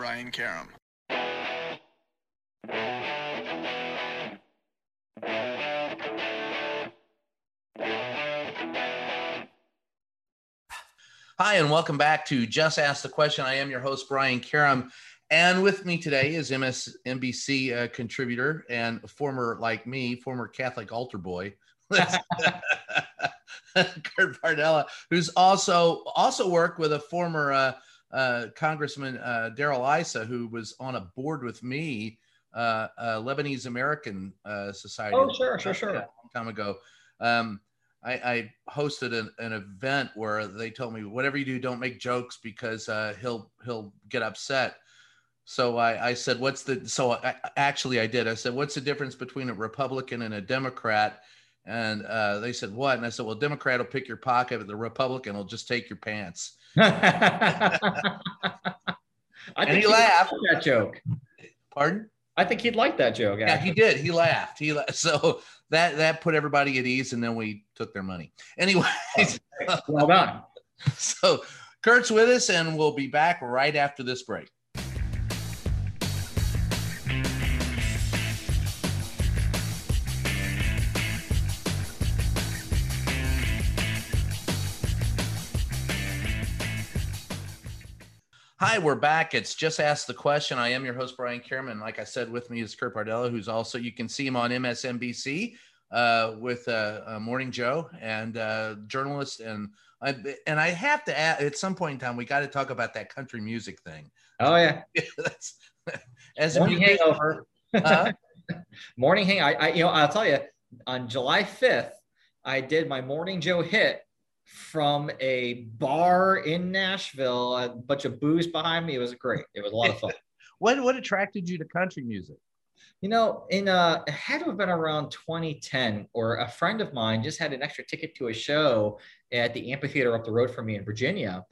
Brian Karem. Hi, and welcome back to Just Ask the Question. I am your host, Brian Karem. And with me today is MSNBC uh, contributor and former, like me, former Catholic altar boy, Kurt Bardella, who's also also worked with a former uh, uh, Congressman uh, Darrell Issa, who was on a board with me, uh, uh, Lebanese American Society. Oh, sure, sure, sure. A long time ago. Um, I, I, hosted an, an, event where they told me, whatever you do, don't make jokes because he'll he'll get upset. So I, I said, what's the, so I, actually I did, I said, what's the difference between a Republican and a Democrat? And uh, they said, what? And I said, well, Democrat will pick your pocket, but the Republican will just take your pants. I and he laughed. That joke. Pardon? I think he'd like that joke. Actually. Yeah, he did. He laughed. He la- so that that put everybody at ease, and then we took their money. Anyway, well done. So Kurt's with us, and we'll be back right after this break. Hi, we're back. It's Just Ask the Question. I am your host, Brian Karem. Like I said, with me is Kurt Bardella, who's also, you can see him on MSNBC uh, with uh, uh, Morning Joe and uh, journalist. And I, and I have to add, at some point in time, we got to talk about that country music thing. Oh, yeah. That's, as Morning a hangover. Uh, morning hang. I, I, you know, I'll tell you, on July 5th, I did my Morning Joe hit from a bar in Nashville, a bunch of booze behind me. It was great. It was a lot of fun. what what attracted you to country music? You know, in uh, it had to have been around 2010, or a friend of mine just had an extra ticket to a show at the amphitheater up the road from me in Virginia,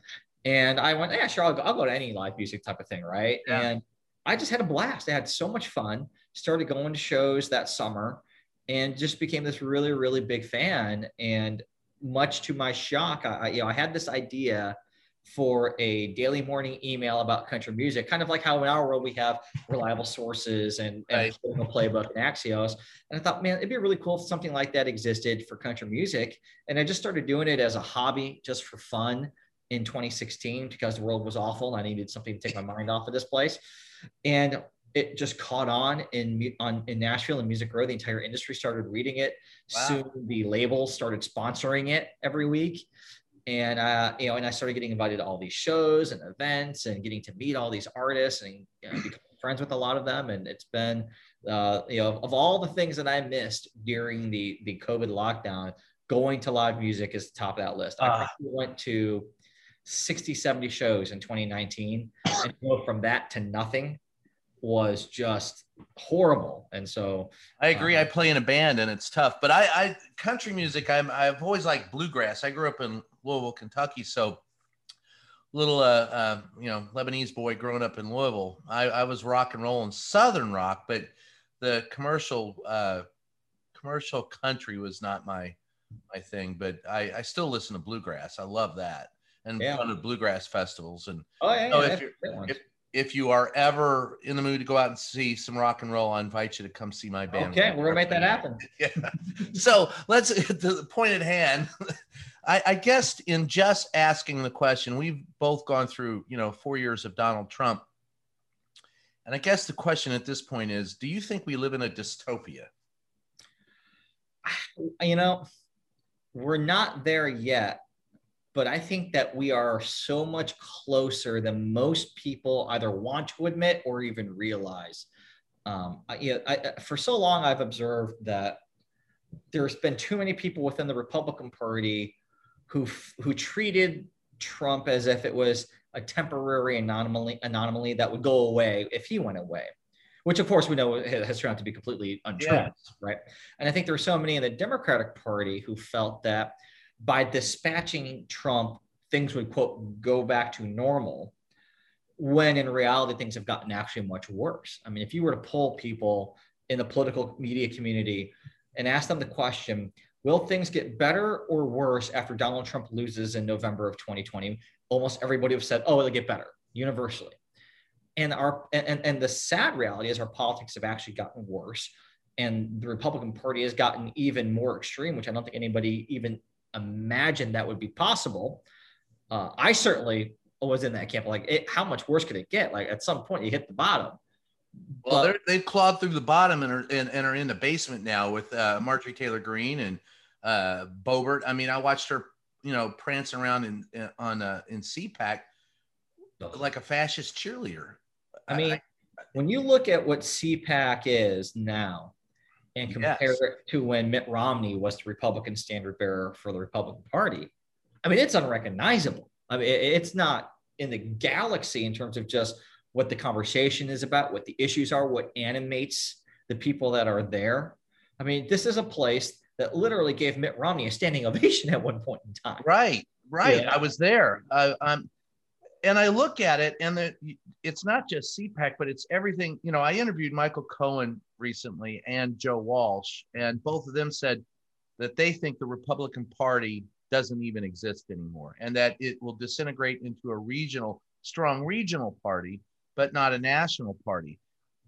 and I went, yeah, sure, I'll go, I'll go to any live music type of thing, right? Yeah. And I just had a blast. I had so much fun. Started going to shows that summer, and just became this really, really big fan. And much to my shock, I, you know, I had this idea for a daily morning email about country music, kind of like how in our world we have reliable sources and, and right. playbook and Axios. And I thought, man, it'd be really cool if something like that existed for country music. And I just started doing it as a hobby, just for fun in 2016 because the world was awful and I needed something to take my mind off of this place. And it just caught on in on in Nashville and Music Row. The entire industry started reading it. Wow. Soon the label started sponsoring it every week, and uh, you know, and I started getting invited to all these shows and events, and getting to meet all these artists and you know, become friends with a lot of them. And it's been, uh, you know, of all the things that I missed during the the COVID lockdown, going to live music is the top of that list. Uh. I ah. went to 60, 70 shows in 2019, and go from that to nothing was just horrible. And so I agree. Um, I play in a band and it's tough, but I, I country music, I'm, I've always liked bluegrass. I grew up in Louisville, Kentucky. So little, uh, uh, you know, Lebanese boy growing up in Louisville, I, I was rock and roll and Southern rock, but the commercial, uh, commercial country was not my, my thing, but I, I still listen to bluegrass. I love that. And yeah. fun of bluegrass festivals. And oh, yeah, so yeah, if, you're, if, if you are ever in the mood to go out and see some rock and roll, I invite you to come see my band. Okay, we're gonna make that happen. yeah. So let's the point at hand. I, I guess in just asking the question, we've both gone through, you know, four years of Donald Trump. And I guess the question at this point is, do you think we live in a dystopia? You know, we're not there yet but I think that we are so much closer than most people either want to admit or even realize. Um, I, you know, I, for so long, I've observed that there's been too many people within the Republican Party who who treated Trump as if it was a temporary anomaly, anomaly that would go away if he went away, which of course we know has turned out to be completely untrue, yes. right? And I think there were so many in the Democratic Party who felt that by dispatching Trump, things would quote go back to normal when in reality things have gotten actually much worse. I mean, if you were to poll people in the political media community and ask them the question, will things get better or worse after Donald Trump loses in November of 2020? Almost everybody have said, oh, it'll get better universally. And our and, and the sad reality is our politics have actually gotten worse. And the Republican Party has gotten even more extreme, which I don't think anybody even imagined that would be possible. Uh, I certainly was in that camp. Like, it, how much worse could it get? Like, at some point, you hit the bottom. Well, they've clawed through the bottom and are, and, and are in the basement now with uh, Marjorie Taylor Greene and uh, Boebert. I mean, I watched her, you know, prancing around in, in on uh, in CPAC like a fascist cheerleader. I mean, I, when you look at what CPAC is now and compare yes. it to when Mitt Romney was the Republican standard bearer for the Republican Party, I mean, it's unrecognizable. I mean, it's not in the galaxy in terms of just what the conversation is about, what the issues are, what animates the people that are there. I mean, this is a place that literally gave Mitt Romney a standing ovation at one point in time. Right, right. Yeah. I was there. Uh, um, and I look at it, and the, it's not just CPAC, but it's everything. You know, I interviewed Michael Cohen recently and Joe Walsh, and both of them said that they think the Republican Party doesn't even exist anymore and that it will disintegrate into a regional, strong regional party, but not a national party.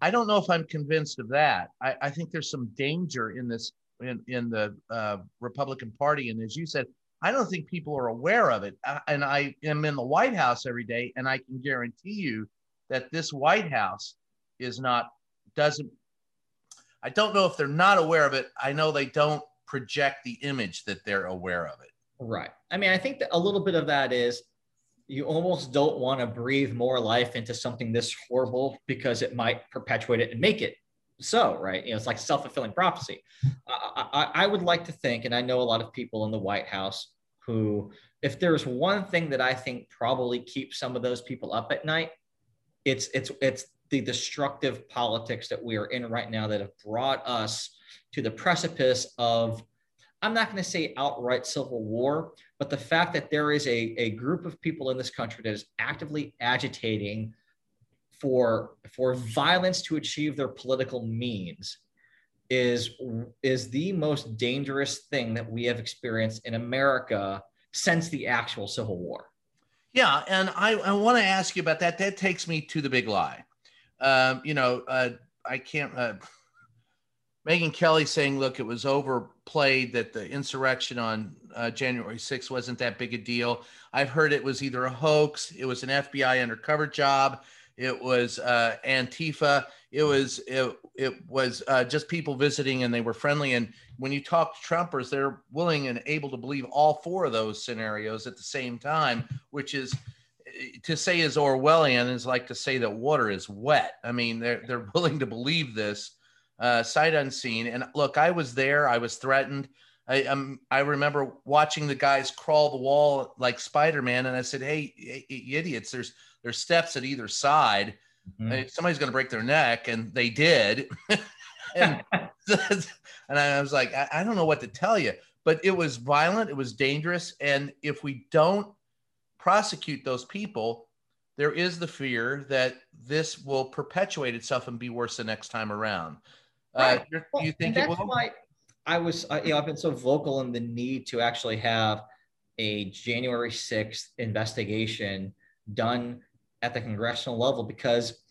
I don't know if I'm convinced of that. I, I think there's some danger in this in, in the uh, Republican Party. And as you said, I don't think people are aware of it. Uh, and I am in the White House every day, and I can guarantee you that this White House is not, doesn't, I don't know if they're not aware of it. I know they don't project the image that they're aware of it. Right. I mean, I think that a little bit of that is you almost don't want to breathe more life into something this horrible because it might perpetuate it and make it so, right? You know, it's like self fulfilling prophecy. I, I, I, would like to think, and I know a lot of people in the White House who, if there's one thing that I think probably keeps some of those people up at night, it's it's it's the destructive politics that we are in right now that have brought us to the precipice of I'm not going to say outright civil war, but the fact that there is a, a group of people in this country that is actively agitating for, for violence to achieve their political means is, is the most dangerous thing that we have experienced in America since the actual Civil War. Yeah, and I, I want to ask you about that. That takes me to the big lie. Um, you know, uh, I can't. Uh, Megyn Kelly saying, look, it was overplayed that the insurrection on uh, January 6th wasn't that big a deal. I've heard it was either a hoax, it was an FBI undercover job, it was uh, Antifa, it was it, it was uh, just people visiting and they were friendly. And when you talk to Trumpers, they're willing and able to believe all four of those scenarios at the same time, which is to say is Orwellian is like to say that water is wet. I mean, they're they're willing to believe this uh, sight unseen. And look, I was there. I was threatened. I um, I remember watching the guys crawl the wall like Spider Man, and I said, "Hey, hey, idiots! There's there's steps at either side. Mm-hmm. Somebody's going to break their neck," and they did. and, and I was like, I, I don't know what to tell you, but it was violent. It was dangerous, and if we don't prosecute those people, there is the fear that this will perpetuate itself and be worse the next time around. Uh, right. Uh, you think it will? Why I was, uh, you know, I've been so vocal in the need to actually have a January 6th investigation done at the congressional level because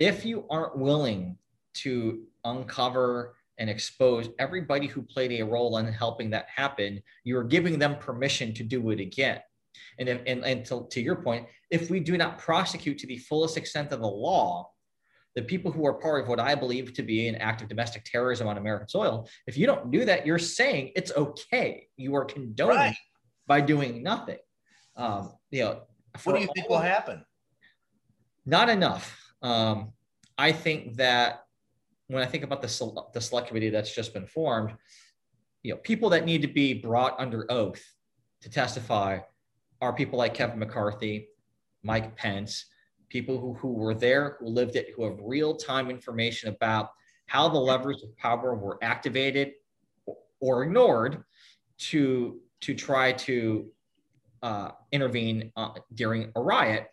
if you aren't willing to uncover and expose everybody who played a role in helping that happen, you are giving them permission to do it again. And, if, and, and to, to your point, if we do not prosecute to the fullest extent of the law, the people who are part of what I believe to be an act of domestic terrorism on American soil, if you don't do that, you're saying it's okay. You are condoning right. by doing nothing. Um, you know, what do you think will happen? Not enough. Um, I think that when I think about the, the select committee that's just been formed, you know, people that need to be brought under oath to testify are people like Kevin McCarthy, Mike Pence, people who, who were there, who lived it, who have real time information about how the levers of power were activated or ignored to, to try to uh, intervene uh, during a riot.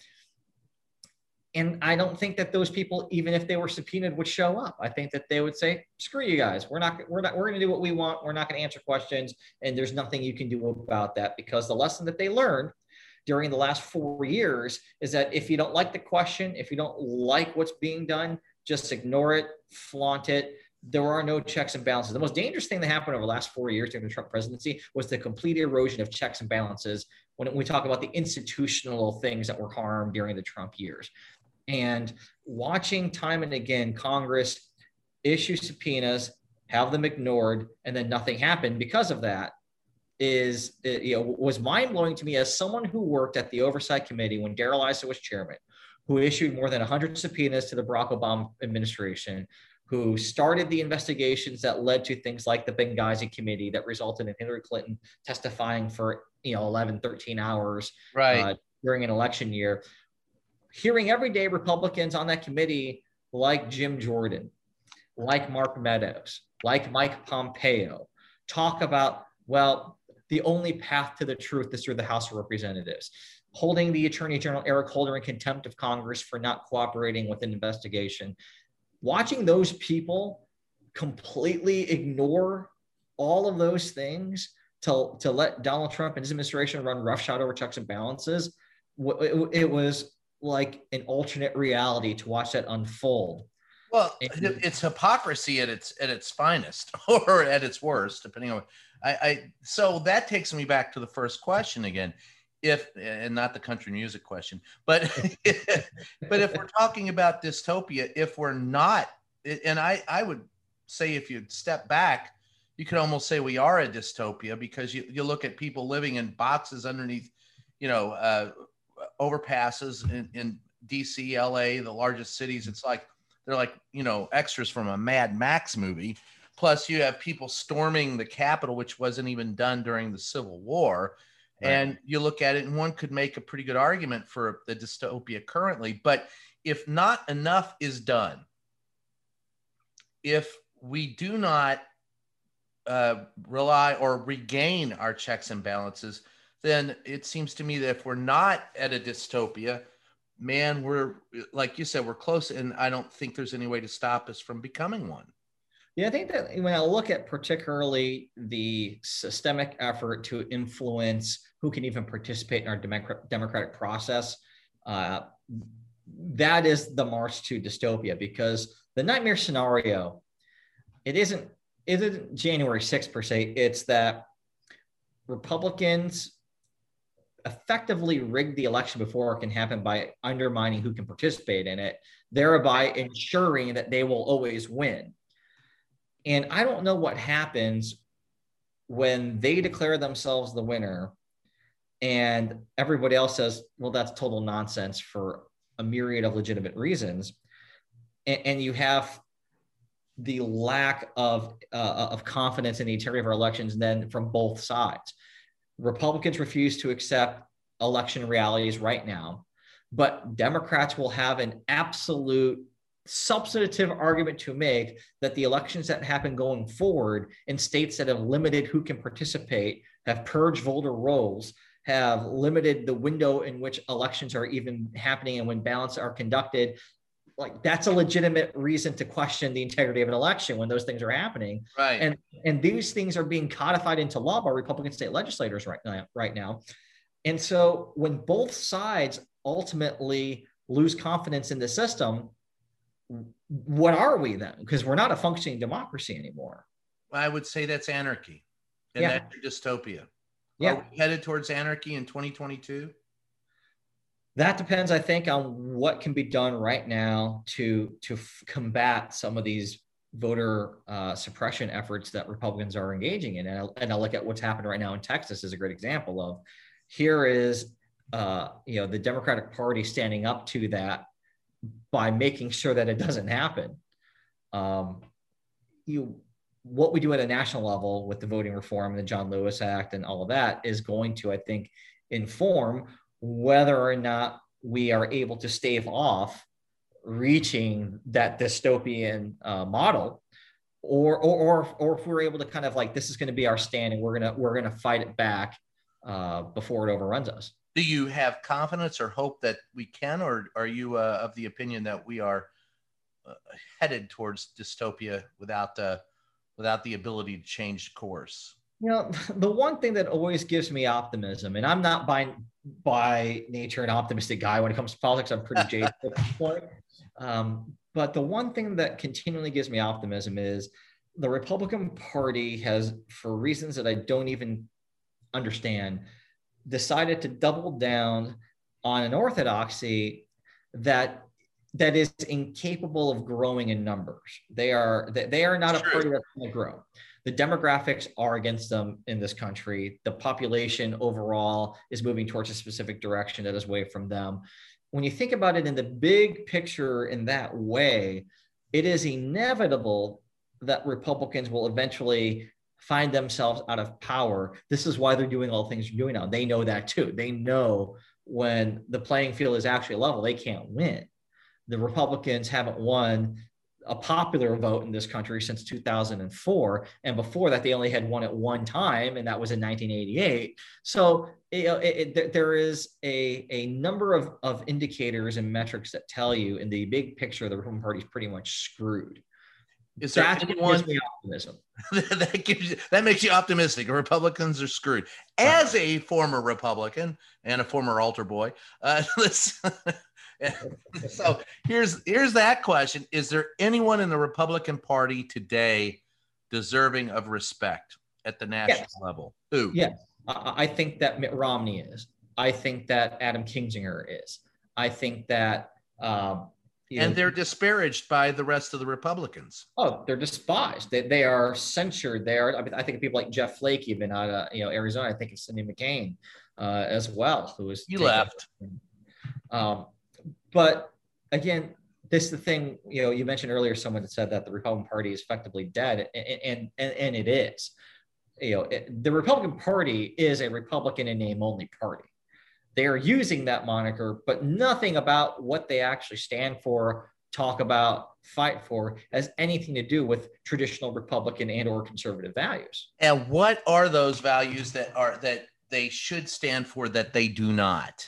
And I don't think that those people, even if they were subpoenaed, would show up. I think that they would say, "Screw you guys. We're not. We're not. We're going to do what we want. We're not going to answer questions, and there's nothing you can do about that." Because the lesson that they learned during the last four years is that if you don't like the question, if you don't like what's being done, just ignore it, flaunt it. There are no checks and balances. The most dangerous thing that happened over the last four years during the Trump presidency was the complete erosion of checks and balances when we talk about the institutional things that were harmed during the Trump years. And watching time and again Congress issue subpoenas, have them ignored, and then nothing happened because of that is you know was mind blowing to me as someone who worked at the oversight committee when Darrell Issa was chairman, who issued more than 100 subpoenas to the Barack Obama administration, who started the investigations that led to things like the Benghazi committee that resulted in Hillary Clinton testifying for you know 11, 13 hours right. uh, during an election year. Hearing everyday Republicans on that committee like Jim Jordan, like Mark Meadows, like Mike Pompeo, talk about, well, the only path to the truth is through the House of Representatives, holding the Attorney General Eric Holder in contempt of Congress for not cooperating with an investigation. Watching those people completely ignore all of those things to, to let Donald Trump and his administration run roughshod over checks and balances, it, it was like an alternate reality to watch that unfold. Well, it's hypocrisy at its at its finest, or at its worst, depending on. I, I so that takes me back to the first question again. If and not the country music question, but but if we're talking about dystopia, if we're not, and I I would say if you step back, you could almost say we are a dystopia because you, you look at people living in boxes underneath, you know, uh, overpasses in, in DC, LA, the largest cities. It's like they're like you know extras from a Mad Max movie. Plus, you have people storming the Capitol, which wasn't even done during the Civil War. Right. And you look at it, and one could make a pretty good argument for the dystopia currently. But if not enough is done, if we do not uh, rely or regain our checks and balances, then it seems to me that if we're not at a dystopia, man, we're like you said, we're close, and I don't think there's any way to stop us from becoming one. Yeah, I think that when I look at particularly the systemic effort to influence who can even participate in our democratic process, uh, that is the march to dystopia because the nightmare scenario, it isn't it isn't January 6th per se. It's that Republicans effectively rig the election before it can happen by undermining who can participate in it, thereby ensuring that they will always win. And I don't know what happens when they declare themselves the winner and everybody else says, well, that's total nonsense for a myriad of legitimate reasons. And, and you have the lack of, uh, of confidence in the integrity of our elections then from both sides. Republicans refuse to accept election realities right now, but Democrats will have an absolute substantive argument to make that the elections that happen going forward in states that have limited who can participate, have purged voter rolls, have limited the window in which elections are even happening and when ballots are conducted like that's a legitimate reason to question the integrity of an election when those things are happening. Right. And and these things are being codified into law by Republican state legislators right now. Right now. And so when both sides ultimately lose confidence in the system, what are we then? Because we're not a functioning democracy anymore. I would say that's anarchy. And yeah. that's dystopia. Yeah. Are we headed towards anarchy in 2022? That depends i think on what can be done right now to to f- combat some of these voter uh, suppression efforts that republicans are engaging in. And I, and I look at what's happened right now in texas is a great example of here is uh, you know the democratic party standing up to that by making sure that it doesn't happen. Um, you what we do at a national level with the voting reform and the john lewis act and all of that is going to i think inform whether or not we are able to stave off reaching that dystopian uh, model or, or or or if we're able to kind of like this is going to be our standing we're gonna we're gonna fight it back uh, before it overruns us. Do you have confidence or hope that we can or are you uh, of the opinion that we are uh, headed towards dystopia without uh, without the ability to change course? You know the one thing that always gives me optimism and i'm not by by nature an optimistic guy when it comes to politics i'm pretty jaded at this point um, but the one thing that continually gives me optimism is the Republican Party has, for reasons that I don't even understand, decided to double down on an orthodoxy that that is incapable of growing in numbers. They are they are not a party that's going to grow. The demographics are against them in this country. The population overall is moving towards a specific direction that is away from them when you think about it in the big picture in that way, it is inevitable that Republicans will eventually find themselves out of power. This is why they're doing all the things they're doing now. They know that too. They know when the playing field is actually level, they can't win. The Republicans haven't won a popular vote in this country since 2004 and before that they only had won at one time and that was in 1988 so it, it, it, there is a, a number of, of indicators and metrics that tell you in the big picture the republican party is pretty much screwed. Is there That's anyone gives me optimism. That gives you, that makes you optimistic. Republicans are screwed. As a former republican and a former altar boy uh, so here's here's that question: Is there anyone in the Republican Party today deserving of respect at the national yes. level? Who? Yes, I think that Mitt Romney is. I think that Adam Kinzinger is. I think that. Um, and know, they're disparaged by the rest of the Republicans. Oh, they're despised. They, they are censured. They are. I, mean, I think people like Jeff Flake, even out of you know Arizona. I think of Cindy McCain uh, as well, who was. He left. Um, but again, this is the thing, you know, you mentioned earlier someone said that the Republican Party is effectively dead, and and and, it is. You know, it, the Republican Party is a Republican in name only party. They are using that moniker, but nothing about what they actually stand for, talk about, fight for has anything to do with traditional Republican and or conservative values. And what are those values that are that they should stand for that they do not?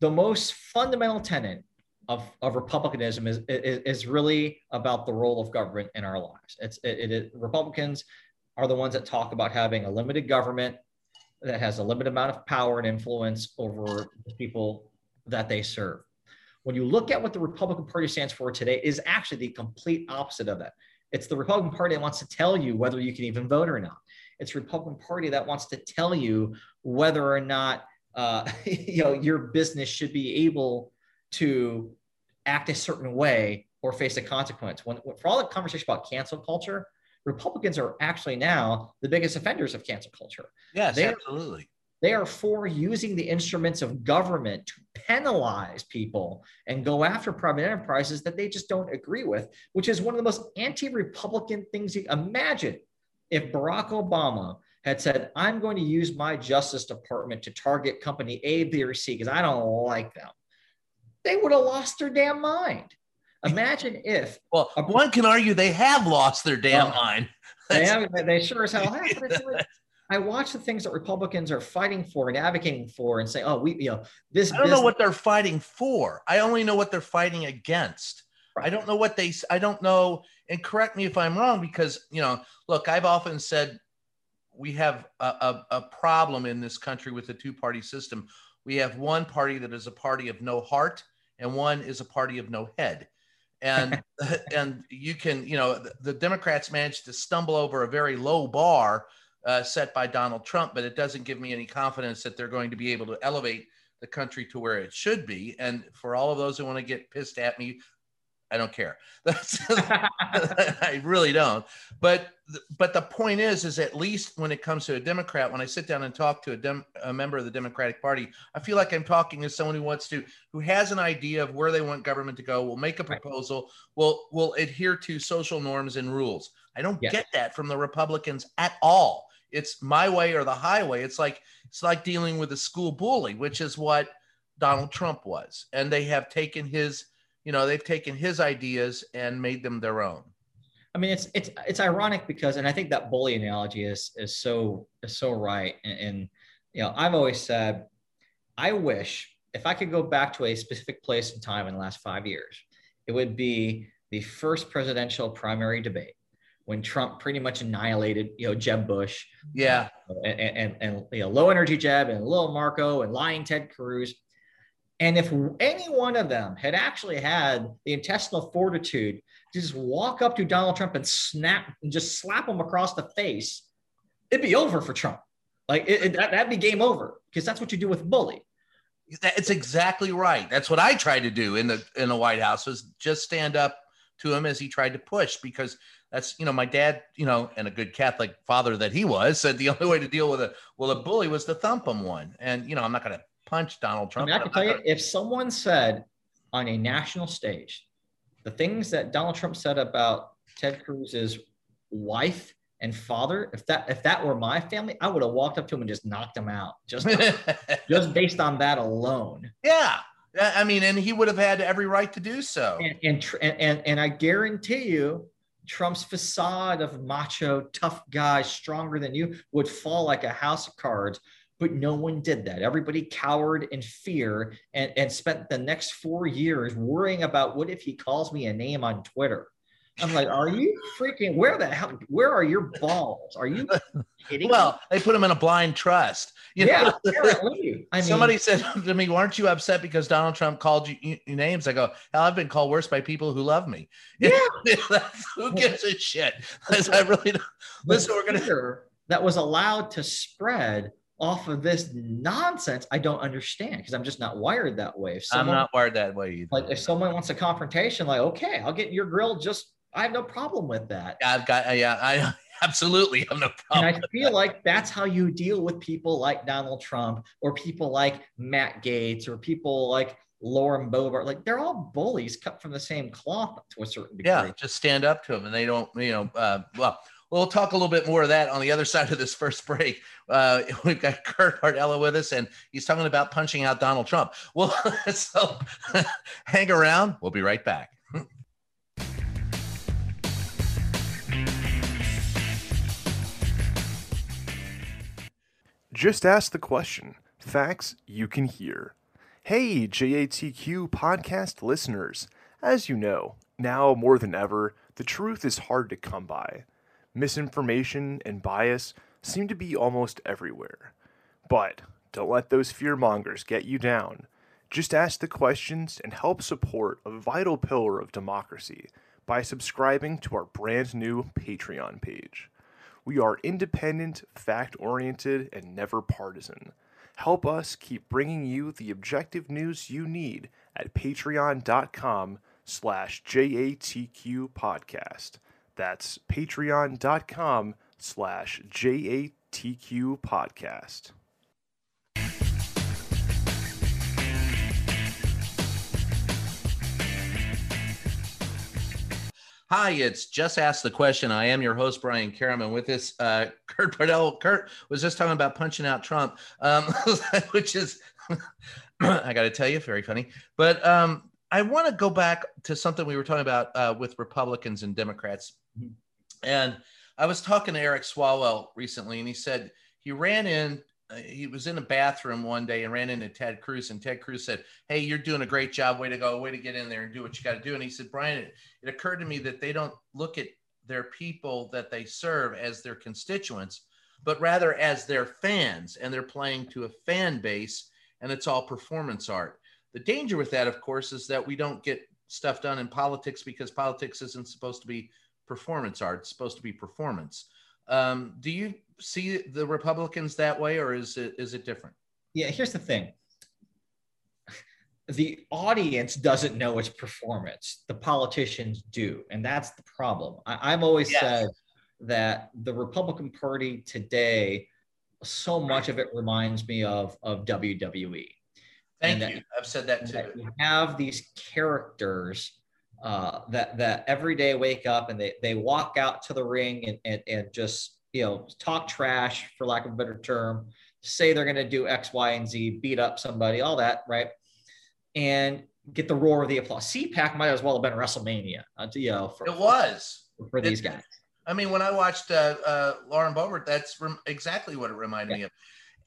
The most fundamental tenet of, of republicanism is, is, is really about the role of government in our lives. It's it, it, Republicans are the ones that talk about having a limited government that has a limited amount of power and influence over the people that they serve. When you look at what the Republican Party stands for today, is actually the complete opposite of that. It's the Republican Party that wants to tell you whether you can even vote or not. It's Republican Party that wants to tell you whether or not uh, you know your business should be able to act a certain way or face a consequence. When, for all the conversation about cancel culture, Republicans are actually now the biggest offenders of cancel culture. Yes, they absolutely. Are, they are for using the instruments of government to penalize people and go after private enterprises that they just don't agree with, which is one of the most anti-Republican things you imagine. If Barack Obama had said, I'm going to use my Justice Department to target company A, B, or C because I don't like them, they would have lost their damn mind. Imagine if. Well, a, one can argue they have lost their damn oh. mind. they, have, they sure as hell have. Like, I watch the things that Republicans are fighting for and advocating for and say, oh, we, you know, this. I don't business- know what they're fighting for. I only know what they're fighting against. I don't know what they, I don't know. And correct me if I'm wrong, because, you know, look, I've often said we have a, a, a problem in this country with the two party system. We have one party that is a party of no heart, and one is a party of no head. And and you can, you know, the, the, Democrats managed to stumble over a very low bar uh, set by Donald Trump, but it doesn't give me any confidence that they're going to be able to elevate the country to where it should be. And for all of those who want to get pissed at me I don't care. I really don't. But but the point is, is at least when it comes to a Democrat, when I sit down and talk to a, Dem, a member of the Democratic Party, I feel like I'm talking to someone who wants to, who has an idea of where they want government to go. Will make a proposal. Will will adhere to social norms and rules. I don't get that from the Republicans at all. It's my way or the highway. It's like it's like dealing with a school bully, which is what Donald Trump was, and they have taken his, you know, they've taken his ideas and made them their own. I mean, it's it's it's ironic because, and I think that bully analogy is is so is so right. And, and you know, I've always said, I wish if I could go back to a specific place and time in the last five years, it would be the first presidential primary debate when Trump pretty much annihilated, you know, Jeb Bush. Yeah. And, and, and you know, low energy Jeb and little Marco and lying Ted Cruz. And if any one of them had actually had the intestinal fortitude to just walk up to Donald Trump and snap and just slap him across the face, it'd be over for Trump. Like it, it, that, that'd be game over because that's what you do with bully. It's exactly right. That's what I tried to do in the in the White House was just stand up to him as he tried to push because that's you know my dad you know and a good Catholic father that he was said the only way to deal with a well a bully was to thump him one and you know I'm not going to punch Donald Trump. I, mean, I can tell you if someone said on a national stage the things that Donald Trump said about Ted Cruz's wife and father, if that if that were my family, I would have walked up to him and just knocked him out, just just based on that alone. Yeah, I mean, and he would have had every right to do so. And and and, and I guarantee you, Trump's facade of macho, tough guy, stronger than you, would fall like a house of cards. But no one did that. Everybody cowered in fear and, and spent the next four years worrying about what if he calls me a name on Twitter I'm like, are you freaking? Where the hell? Where are your balls? Are you kidding? Well, me? they put him in a blind trust. You yeah, apparently. I mean, somebody said to me, "Aren't you upset because Donald Trump called you, you names?" I go, "Hell, I've been called worse by people who love me." Yeah, who gives a shit? I really don't. Listen, we're gonna. That was allowed to spread off of this nonsense I don't understand because I'm just not wired that way. Someone, I'm not wired that way either. Like if someone wants a confrontation, like okay, I'll get your grill just I have no problem with that. I've got, yeah, I absolutely have no problem. And I feel like that's how you deal with people like Donald Trump or people like Matt Gaetz or people like Lauren Boebert. Like they're all bullies cut from the same cloth to a certain degree. Yeah, just stand up to them and they don't, you know, uh, well, we'll talk a little bit more of that on the other side of this first break. Uh, we've got Kurt Bardella with us, and he's talking about punching out Donald Trump. Well, so hang around. We'll be right back. Just ask the question. Facts you can hear. Hey, JATQ podcast listeners. As you know, now more than ever, the truth is hard to come by. Misinformation and bias seem to be almost everywhere. But don't let those fear mongers get you down. Just ask the questions and help support a vital pillar of democracy by subscribing to our brand new Patreon page. We are independent, fact oriented, and never partisan. Help us keep bringing you the objective news you need at patreon.com slash JATQ podcast. That's patreon.com slash JATQ podcast. Hi, it's Just Ask the Question. I am your host, Brian Karem. With this, uh, Kurt Bardella. Kurt was just talking about punching out Trump, um, which is, I got to tell you, very funny. But um, I want to go back to something we were talking about uh, with Republicans and Democrats. And I was talking to Eric Swalwell recently, and he said he ran in uh, he was in a bathroom one day and ran into Ted Cruz, and Ted Cruz said, "Hey, you're doing a great job. Way to go. Way to get in there and do what you got to do." And he said, "Brian, it, it occurred to me that they don't look at their people that they serve as their constituents, but rather as their fans, and they're playing to a fan base, and it's all performance art. The danger with that, of course, is that we don't get stuff done in politics because politics isn't supposed to be performance art; it's supposed to be performance." Um, do you see the Republicans that way, or is it is it different? Yeah, here's the thing. The audience doesn't know it's performance. The politicians do, and that's the problem. I, have always yes. said that the Republican Party today, so much of it reminds me of of WWE. Thank and you. That, I've said that too. That you have these characters uh, that that every day wake up and they they walk out to the ring and and, and just you know talk trash for lack of a better term, say they're going to do X, Y, and Z, beat up somebody, all that, right? and get the roar of the applause. CPAC might as well have been WrestleMania, uh, you know, for, It was. for these It- guys. I mean, when I watched uh, uh, Lauren Boebert, that's rem- exactly what it reminded me of.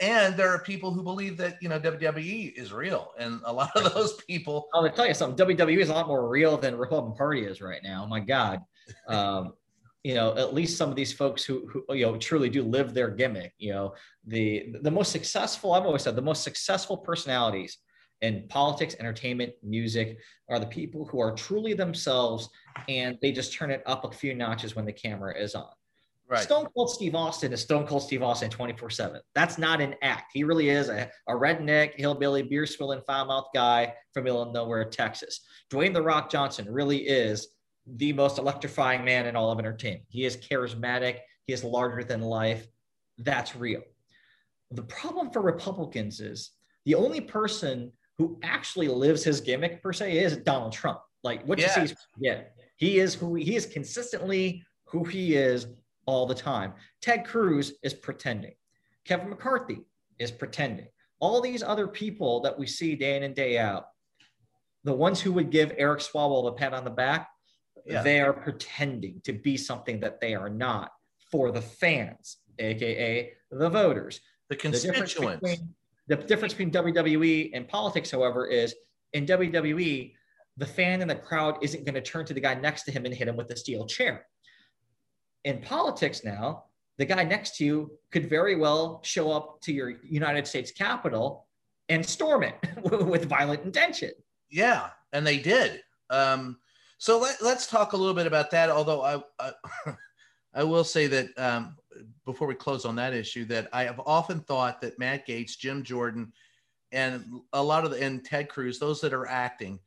And there are people who believe that you know WWE is real, and a lot of those people. I'll tell you something. WWE is a lot more real than Republican Party is right now. My God, um, you know, at least some of these folks who, who you know truly do live their gimmick. You know, the the most successful. I've always said the most successful personalities in politics, entertainment, music are the people who are truly themselves, and they just turn it up a few notches when the camera is on. Right. Stone Cold Steve Austin is Stone Cold Steve Austin 24 7. That's not an act. He really is a, a redneck, hillbilly, beer swilling, foul mouth guy from Illinois, nowhere, Texas. Dwayne The Rock Johnson really is the most electrifying man in all of entertainment. He is charismatic, he is larger than life. That's real. The problem for Republicans is the only person who actually lives his gimmick per se is Donald Trump. Like what Yes. you see, yeah, he is who he is consistently who he is all the time. Ted Cruz is pretending. Kevin McCarthy is pretending. All these other people that we see day in and day out, the ones who would give Eric Swalwell a pat on the back, Yeah. they are pretending to be something that they are not for the fans, aka the voters. The The difference, constituents. between, the difference between WWE and politics, however, is in WWE, the fan in the crowd isn't going to turn to the guy next to him and hit him with a steel chair. In politics now, the guy next to you could very well show up to your United States Capitol and storm it with violent intention. Yeah, and they did. Um, so let, let's talk a little bit about that. Although I, I, I will say that um, before we close on that issue, that I have often thought that Matt Gaetz, Jim Jordan, and a lot of the and Ted Cruz, those that are acting,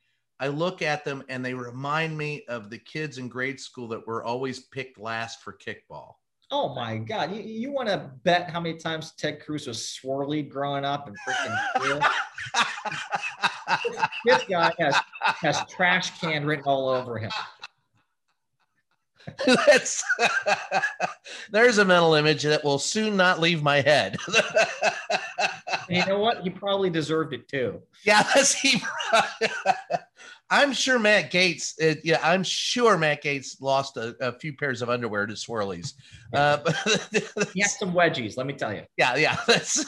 I look at them and they remind me of the kids in grade school that were always picked last for kickball. Oh my God. You, you want to bet how many times Ted Cruz was swirly growing up and freaking this guy has, has trash can written all over him. That's there's a mental image that will soon not leave my head. You know what? He probably deserved it too. yeah, that's he. I'm sure Matt Gaetz. It, yeah, I'm sure Matt Gaetz lost a, a few pairs of underwear to swirlies. Uh, but He had some wedgies, let me tell you. yeah, yeah, that's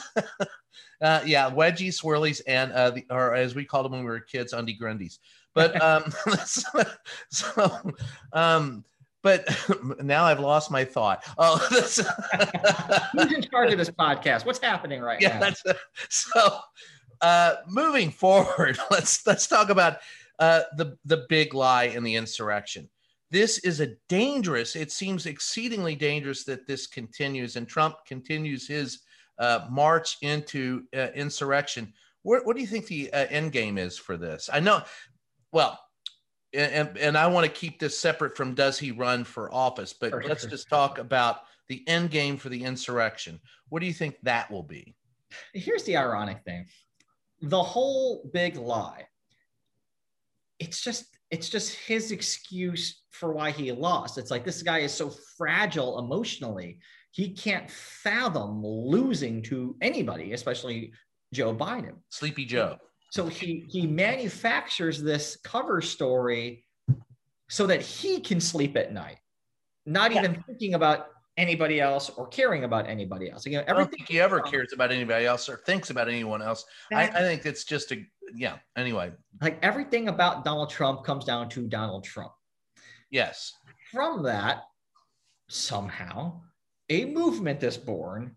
uh, yeah, wedgie swirlies and uh, the, or as we called them when we were kids, undie grundies. But um, so um, but now I've lost my thought. Oh, that's, Who's in charge of this podcast? What's happening right yeah, now? that's so. Uh, moving forward, let's let's talk about uh, the the big lie and the insurrection. This is a dangerous. It seems exceedingly dangerous that this continues, and Trump continues his uh, march into uh, insurrection. What, what do you think the uh, end game is for this? I know, well, and and I want to keep this separate from does he run for office, but Sure, let's just talk about the end game for the insurrection. What do you think that will be? Here's the ironic thing. The whole big lie. It's just it's just his excuse for why he lost. It's like this guy is so fragile emotionally. He can't fathom losing to anybody, especially Joe Biden. Sleepy Joe. So he he manufactures this cover story so that he can sleep at night, not even thinking about anybody else or caring about anybody else. Again, I don't think he ever cares about anybody else or thinks about anyone else. I, I think it's just a yeah. Anyway, like everything about Donald Trump comes down to Donald Trump. yes, From that, somehow, a movement is born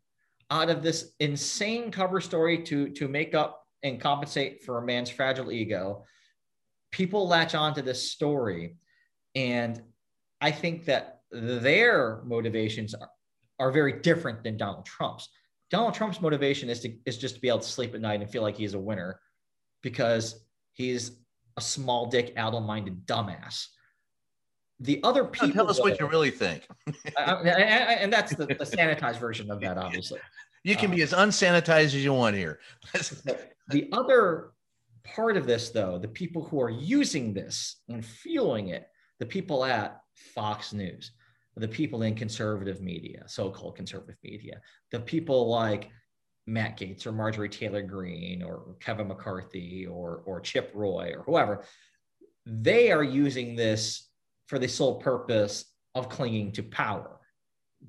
out of this insane cover story to to make up and compensate for a man's fragile ego. People latch on to this story, and I think that their motivations are, are very different than Donald Trump's. Donald Trump's motivation is to is just to be able to sleep at night and feel like he's a winner because he's a small dick, addle-minded dumbass. The other Now, people, tell us what you really think. I- I- I- and that's the, the sanitized version of that, obviously. You can Uh, be as unsanitized as you want here. The other part of this, though, the people who are using this and fueling it, the people at Fox News, the people in conservative media, so-called conservative media, the people like Matt Gaetz or Marjorie Taylor Greene or Kevin McCarthy or or Chip Roy or whoever, they are using this for the sole purpose of clinging to power.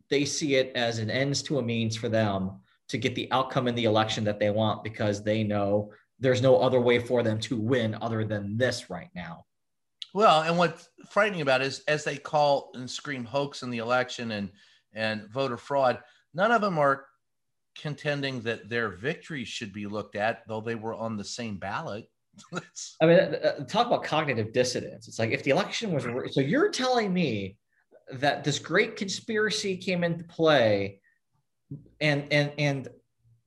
They see it as an ends to a means for them to get the outcome in the election that they want because they know there's no other way for them to win other than this right now. Well, and what's frightening about is as they call and scream hoax in the election and and voter fraud, none of them are contending that their victory should be looked at, though they were on the same ballot. I mean, uh, uh, talk about cognitive dissonance. It's like if the election was so, you're telling me that this great conspiracy came into play, and and and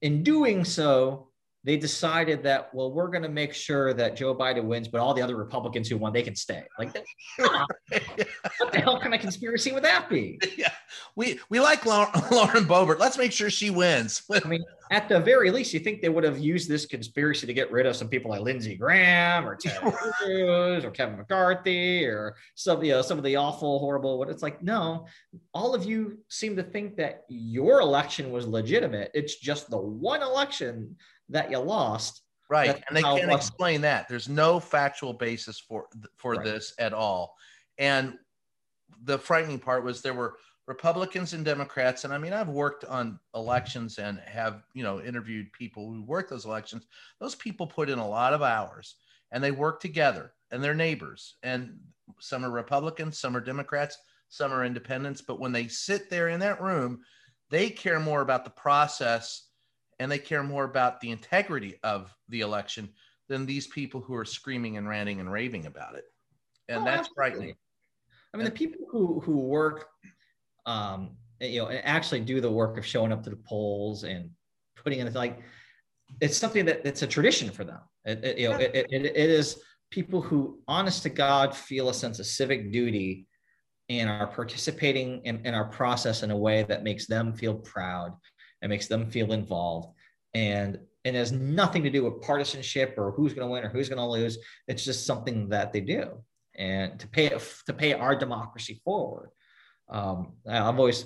in doing so, they decided that well we're going to make sure that joe biden wins but all the other republicans who won they can stay. Like what the hell kind of conspiracy would that be? Yeah. We we like lauren, lauren boebert. Let's make sure she wins. I mean at the very least you think they would have used this conspiracy to get rid of some people like lindsey graham or ted cruz or kevin mccarthy or some you know some of the awful horrible what it's like no. All of you seem to think that your election was legitimate. It's just the one election that you lost. Right, That's and they can't explain that. There's no factual basis for for right. this at all. And the frightening part was there were Republicans and Democrats, and I mean I've worked on elections and have you know interviewed people who work those elections. Those people put in a lot of hours, and they work together, and they're neighbors. And some are Republicans, some are Democrats, some are independents. But when they sit there in that room, they care more about the process and they care more about the integrity of the election than these people who are screaming and ranting and raving about it. And oh, that's absolutely. frightening. I mean, the people who who work, um, you know, and actually do the work of showing up to the polls and putting in it's like, it's something that it's a tradition for them. It, it you know, it, it, it is people who, honest to God, feel a sense of civic duty and are participating in, in our process in a way that makes them feel proud it makes them feel involved. And it has nothing to do with partisanship or who's going to win or who's going to lose. It's just something that they do, and to pay it, to pay our democracy forward. Um, I've always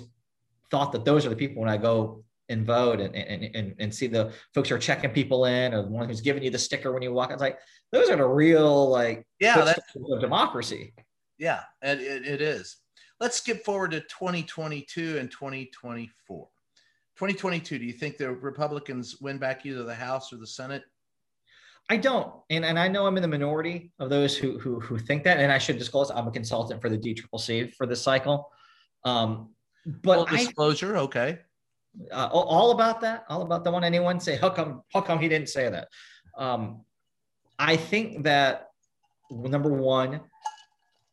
thought that those are the people when I go and vote and, and, and, and see the folks who are checking people in or the one who's giving you the sticker when you walk. It's like those are the real like yeah that's democracy. Yeah, it, it, it is. Let's skip forward to 2022 and 2024. 2022, do you think the Republicans win back either the House or the Senate? I don't, and, and I know I'm in the minority of those who, who who think that. And I should disclose I'm a consultant for the DCCC for this cycle. Um, but Full disclosure, I, okay. Uh, all about that, all about the one anyone say. How come? How come he didn't say that? Um, I think that number one,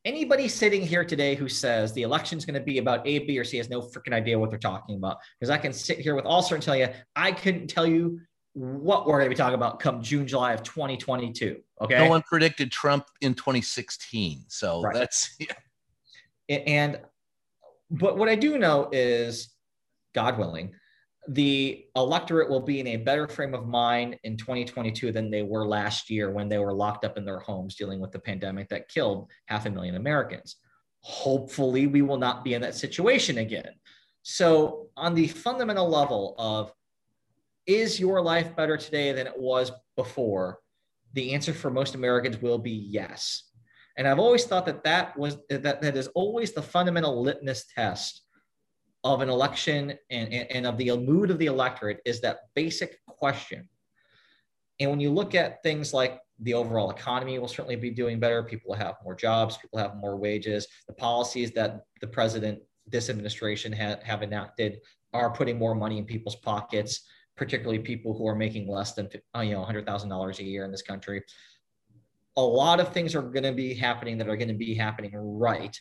anybody sitting here today who says the election is going to be about A, B, or C has no freaking idea what they're talking about. Because I can sit here with all certainty tell you, I couldn't tell you what we're going to be talking about come June, July of 2022. Okay. No one predicted Trump in 2016. So right. that's, yeah. And, but what I do know is, God willing, the electorate will be in a better frame of mind in 2022 than they were last year when they were locked up in their homes dealing with the pandemic that killed half a million Americans. Hopefully, we will not be in that situation again. So, on the fundamental level of is your life better today than it was before? The answer for most Americans will be yes. And I've always thought that that was that that is always the fundamental litmus test of an election and, and, and of the mood of the electorate is that basic question. And when you look at things like the overall economy will certainly be doing better. People will have more jobs, people have more wages. The policies that the president, this administration ha- have enacted are putting more money in people's pockets, particularly people who are making less than uh, you know $100,000 a year in this country. A lot of things are going to be happening that are going to be happening right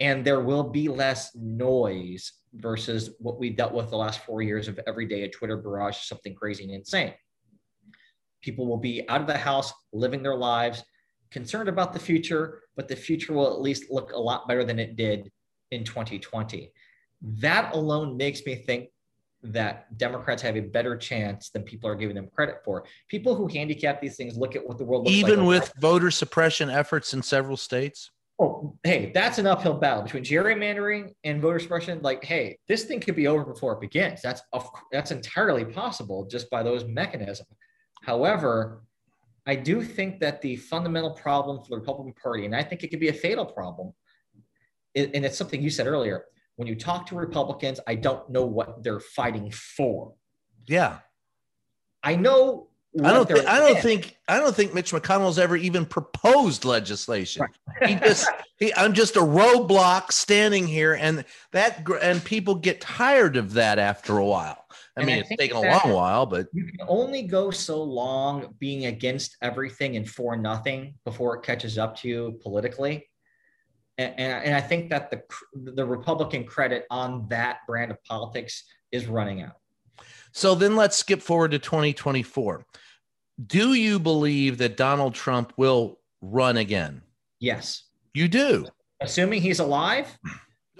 and there will be less noise versus what we dealt with the last four years of every day a Twitter barrage, something crazy and insane. People will be out of the house, living their lives, concerned about the future, but the future will at least look a lot better than it did in 2020. That alone makes me think that Democrats have a better chance than people are giving them credit for. People who handicap these things look at what the world looks even like with voter suppression efforts in several states Oh, hey, that's an uphill battle between gerrymandering and voter suppression. Like, hey, this thing could be over before it begins. That's of, that's entirely possible just by those mechanisms. However, I do think that the fundamental problem for the Republican Party, and I think it could be a fatal problem, and it's something you said earlier. When you talk to Republicans, I don't know what they're fighting for. Yeah. I know I don't. Th- I don't think. I don't think Mitch McConnell's ever even proposed legislation. he just. He, I'm just a roadblock standing here, and that and people get tired of that after a while. I And mean, I it's taken a long while, but you can only go so long being against everything and for nothing before it catches up to you politically. And, and, and I think that the the Republican credit on that brand of politics is running out. So then let's skip forward to 2024. Do you believe that Donald Trump will run again? Yes, You do. assuming he's alive.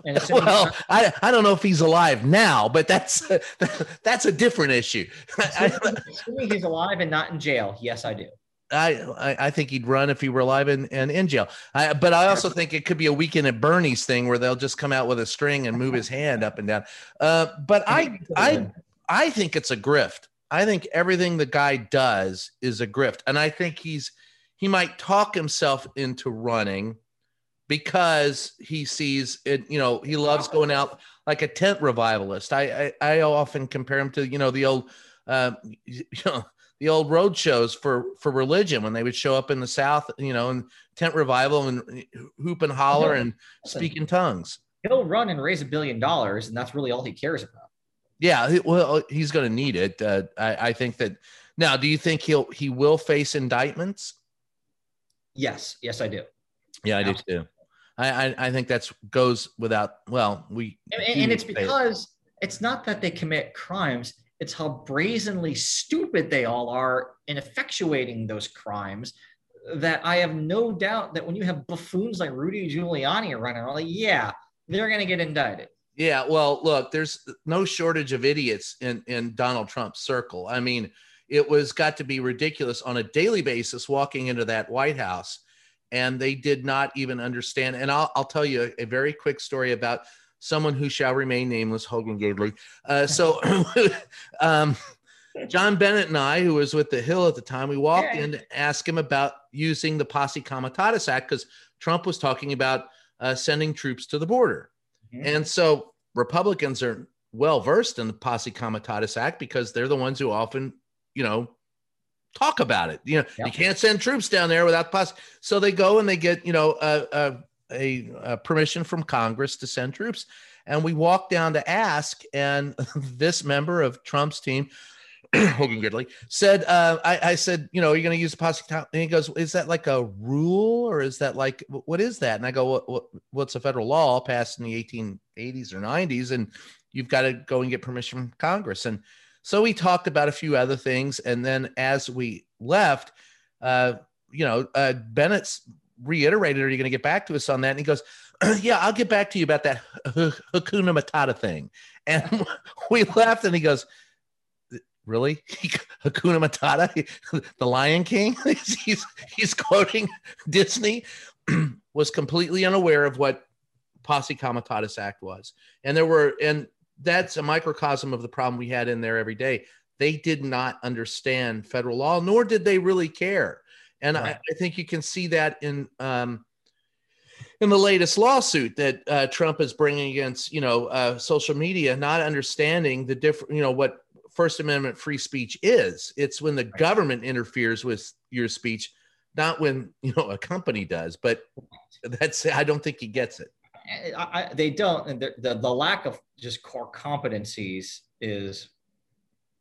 Well, he's I, I don't know if he's alive now, but that's that's a different issue. assuming, assuming he's alive and not in jail. Yes, I do. I, I I think he'd run if he were alive and, and in jail. I, but I also think it could be a weekend at Bernie's thing where they'll just come out with a string and move his hand up and down. Uh, but I I I think it's a grift. I think everything the guy does is a grift, and I think he's he might talk himself into running because he sees it. You know, he loves going out like a tent revivalist. I I, I often compare him to you know the old uh, you know the old road shows for for religion when they would show up in the South, you know, and tent revival and hoop and holler and speak in tongues. He'll run and raise a billion dollars, and that's really all he cares about. Yeah, well, he's going to need it. Uh, I, I think that. Now, do you think he'll he will face indictments? Yes, yes, I do. Yeah, I do too. I, I I think that's goes without. Well, we And, and it's say it. because it's not that they commit crimes, it's how brazenly stupid they all are in effectuating those crimes. That I have no doubt that when you have buffoons like Rudy Giuliani running around, like, yeah, they're going to get indicted. Yeah, well, look, there's no shortage of idiots in in Donald Trump's circle. I mean, it was got to be ridiculous on a daily basis walking into that White House, and they did not even understand. And I'll I'll tell you a, a very quick story about someone who shall remain nameless, Hogan Gidley. Uh, so, um, John Bennett and I, who was with the Hill at the time, we walked in to ask him about using the Posse Comitatus Act because Trump was talking about uh, sending troops to the border. Mhm. And so Republicans are well versed in the Posse Comitatus Act because they're the ones who often, you know, talk about it. You know, Yeah. you can't send troops down there without posse. So they go and they get, you know, a, a, a, a permission from Congress to send troops. And we walk down to ask, and this member of Trump's team, Hogan Gidley, said, uh, I, I said, you know, are you going to use the posse? Com-" And he goes, is that like a rule or is that like, what is that? And I go, what, what, what's a federal law passed in the 1880s or 90s? And you've got to go and get permission from Congress. And so we talked about a few other things. And then as we left, uh, you know, uh, Bennett's reiterated, are you going to get back to us on that? And he goes, yeah, I'll get back to you about that Hakuna Matata thing. And we left and he goes, really? Hakuna Matata, the Lion King? he's, he's quoting Disney, was completely unaware of what Posse Comitatus Act was. And there were, and that's a microcosm of the problem we had in there every day. They did not understand federal law, nor did they really care. And I, I think you can see that in um, in the latest lawsuit that uh, Trump is bringing against, you know, uh, social media, not understanding the different, you know, what First Amendment free speech is. It's when the government interferes with your speech, not when you know a company does. But that's I don't think he gets it. I, I, they don't, and the, the, the lack of just core competencies is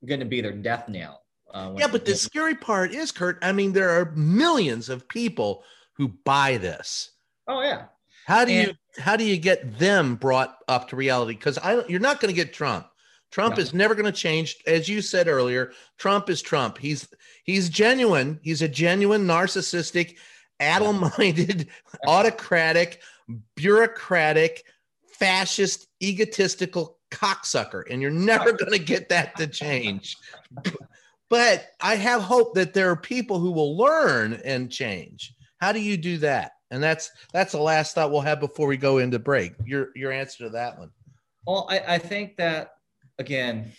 going to be their death knell. Uh, Yeah, but the scary part is, Kurt. I mean, there are millions of people who buy this. oh yeah, How do And- you how do you get them brought up to reality? Because I you're not going to get Trump. Trump No. is never going to change, as you said earlier. Trump is Trump. He's he's genuine. He's a genuine narcissistic, addle-minded, autocratic, bureaucratic, fascist, egotistical cocksucker, and you're never going to get that to change. But I have hope that there are people who will learn and change. How do you do that? And that's that's the last thought we'll have before we go into break. Your your answer to that one. Well, I, I think that again,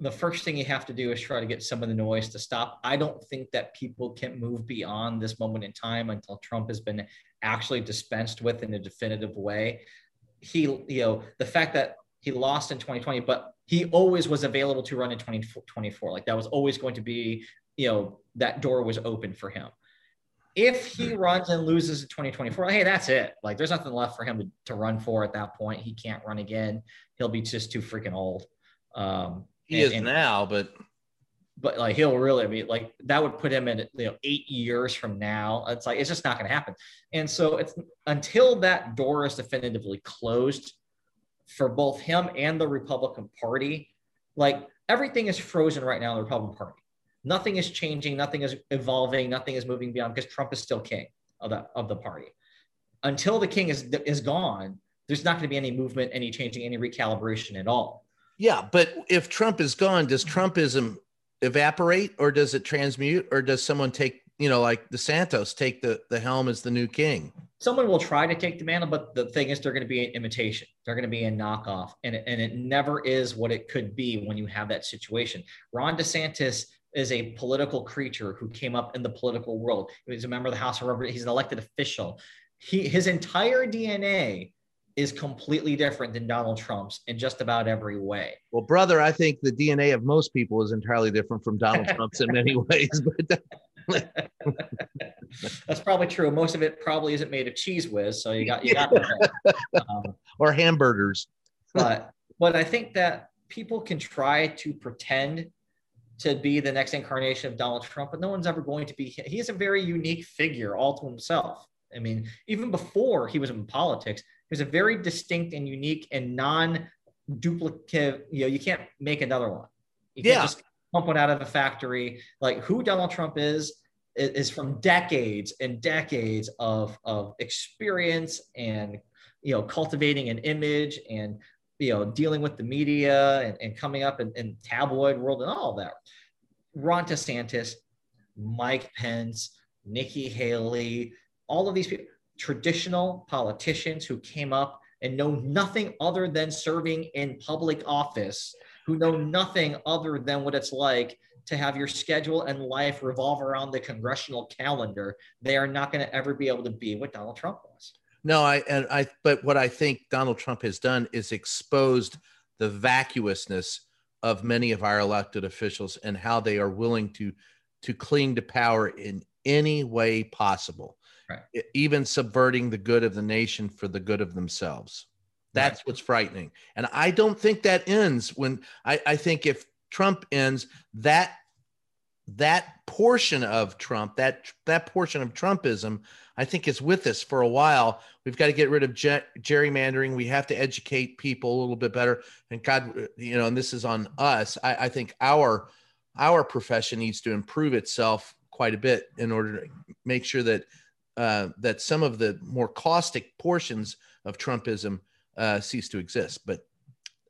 the first thing you have to do is try to get some of the noise to stop. I don't think that people can move beyond this moment in time until Trump has been actually dispensed with in a definitive way. He, you know, the fact that he lost in 2020, but he always was available to run in 2024. Like that was always going to be, you know, that door was open for him. If he runs and loses in 2024, hey, that's it. Like there's nothing left for him to, to run for at that point. He can't run again. He'll be just too freaking old. Um, He and- is and- now, but but like he'll really be like that would put him in you know eight years from now. It's like it's just not going to happen. And so it's until that door is definitively closed for both him and the republican party like everything is frozen right now in the republican party. Nothing is changing nothing is evolving nothing is moving beyond because trump is still king of the of the party. Until the king is is gone there's not going to be any movement any changing any recalibration at all yeah, but if Trump is gone, does mm-hmm. Trumpism evaporate or does it transmute or does someone take, you know, like DeSantis take the, the helm as the new king? someone will try to take the mantle, but the thing is, they're going to be an imitation. They're going to be a knockoff, and it, and it never is what it could be when you have that situation. Ron DeSantis is a political creature who came up in the political world. He was a member of the House of Representatives. He's an elected official. He his entire DNA is completely different than Donald Trump's in just about every way. Well, brother, I think the DNA of most people is entirely different from Donald Trump's in many ways. But That's probably true. Most of it probably isn't made of Cheez Whiz, so you got you got that. Um, or hamburgers. but but I think that people can try to pretend to be the next incarnation of Donald Trump, but no one's ever going to be. He is a very unique figure all to himself. I mean, even before he was in politics, he was a very distinct and unique and non-duplicative. You know, you can't make another one. You can't Yeah. just pump one out of a factory. Like who Donald Trump is is, is from decades and decades of of experience and you know cultivating an image and you know dealing with the media and, and coming up in, in tabloid world and all that ron desantis mike pence nikki haley all of these people traditional politicians who came up and know nothing other than serving in public office who know nothing other than what it's like to have your schedule and life revolve around the congressional calendar they are not going to ever be able to be what donald trump was No, I and I but what I think Donald Trump has done is exposed the vacuousness of many of our elected officials and how they are willing to to cling to power in any way possible. Right. Even subverting the good of the nation for the good of themselves. That's what's frightening. And I don't think that ends when I, I think if Trump ends, that that portion of Trump, that that portion of Trumpism, I think is with us for a while. We've got to get rid of ge- gerrymandering. We have to educate people a little bit better. And God, you know, and this is on us. I, I think our our profession needs to improve itself quite a bit in order to make sure that uh, that some of the more caustic portions of Trumpism uh, cease to exist. But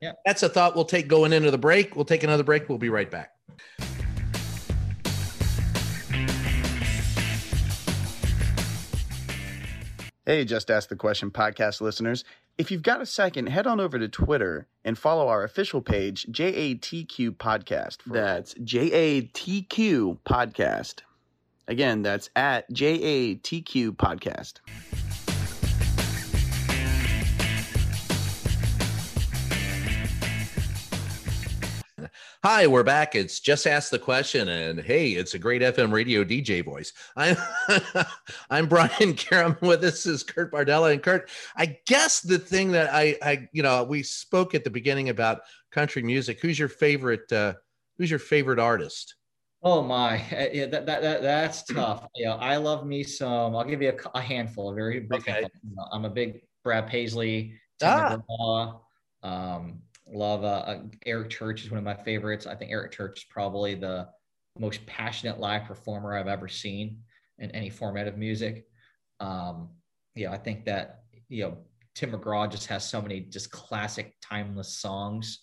Yeah. that's a thought we'll take going into the break. We'll take another break. We'll be right back. Hey, Just Ask the Question podcast listeners. If you've got a second, head on over to Twitter and follow our official page, JATQ Podcast. That's JATQ Podcast. Again, that's at JATQ Podcast. Hi, we're back. It's just ask the question, and hey, it's a great FM radio DJ voice. I'm I'm Brian Karem. With us is Kurt Bardella, and Kurt, I guess the thing that I I you know we spoke at the beginning about country music. Who's your favorite? Uh, who's your favorite artist? Oh my, Uh, yeah, that, that, that that's tough. Yeah, I love me some. I'll give you a, a handful, a very brief Okay. handful. I'm a big Brad Paisley, Tim Ah. Um, love uh, uh, Eric Church is one of my favorites. I think Eric Church is probably the most passionate live performer I've ever seen in any format of music. Um, yeah, I think that you know Tim McGraw just has so many just classic, timeless songs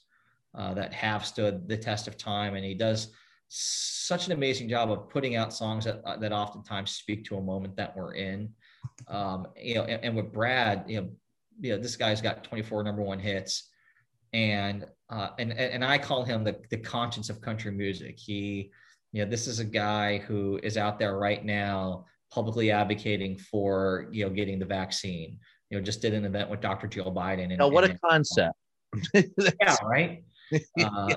uh, that have stood the test of time, and he does such an amazing job of putting out songs that uh, that oftentimes speak to a moment that we're in. Um, you know, and, and with Brad, you know, you know, this guy's got 24 number one hits, and uh, and and I call him the the conscience of country music. He, you know, this is a guy who is out there right now publicly advocating for you know getting the vaccine. You know, just did an event with Dr. Jill Biden. And, Now, what a concept. yeah, right. Uh,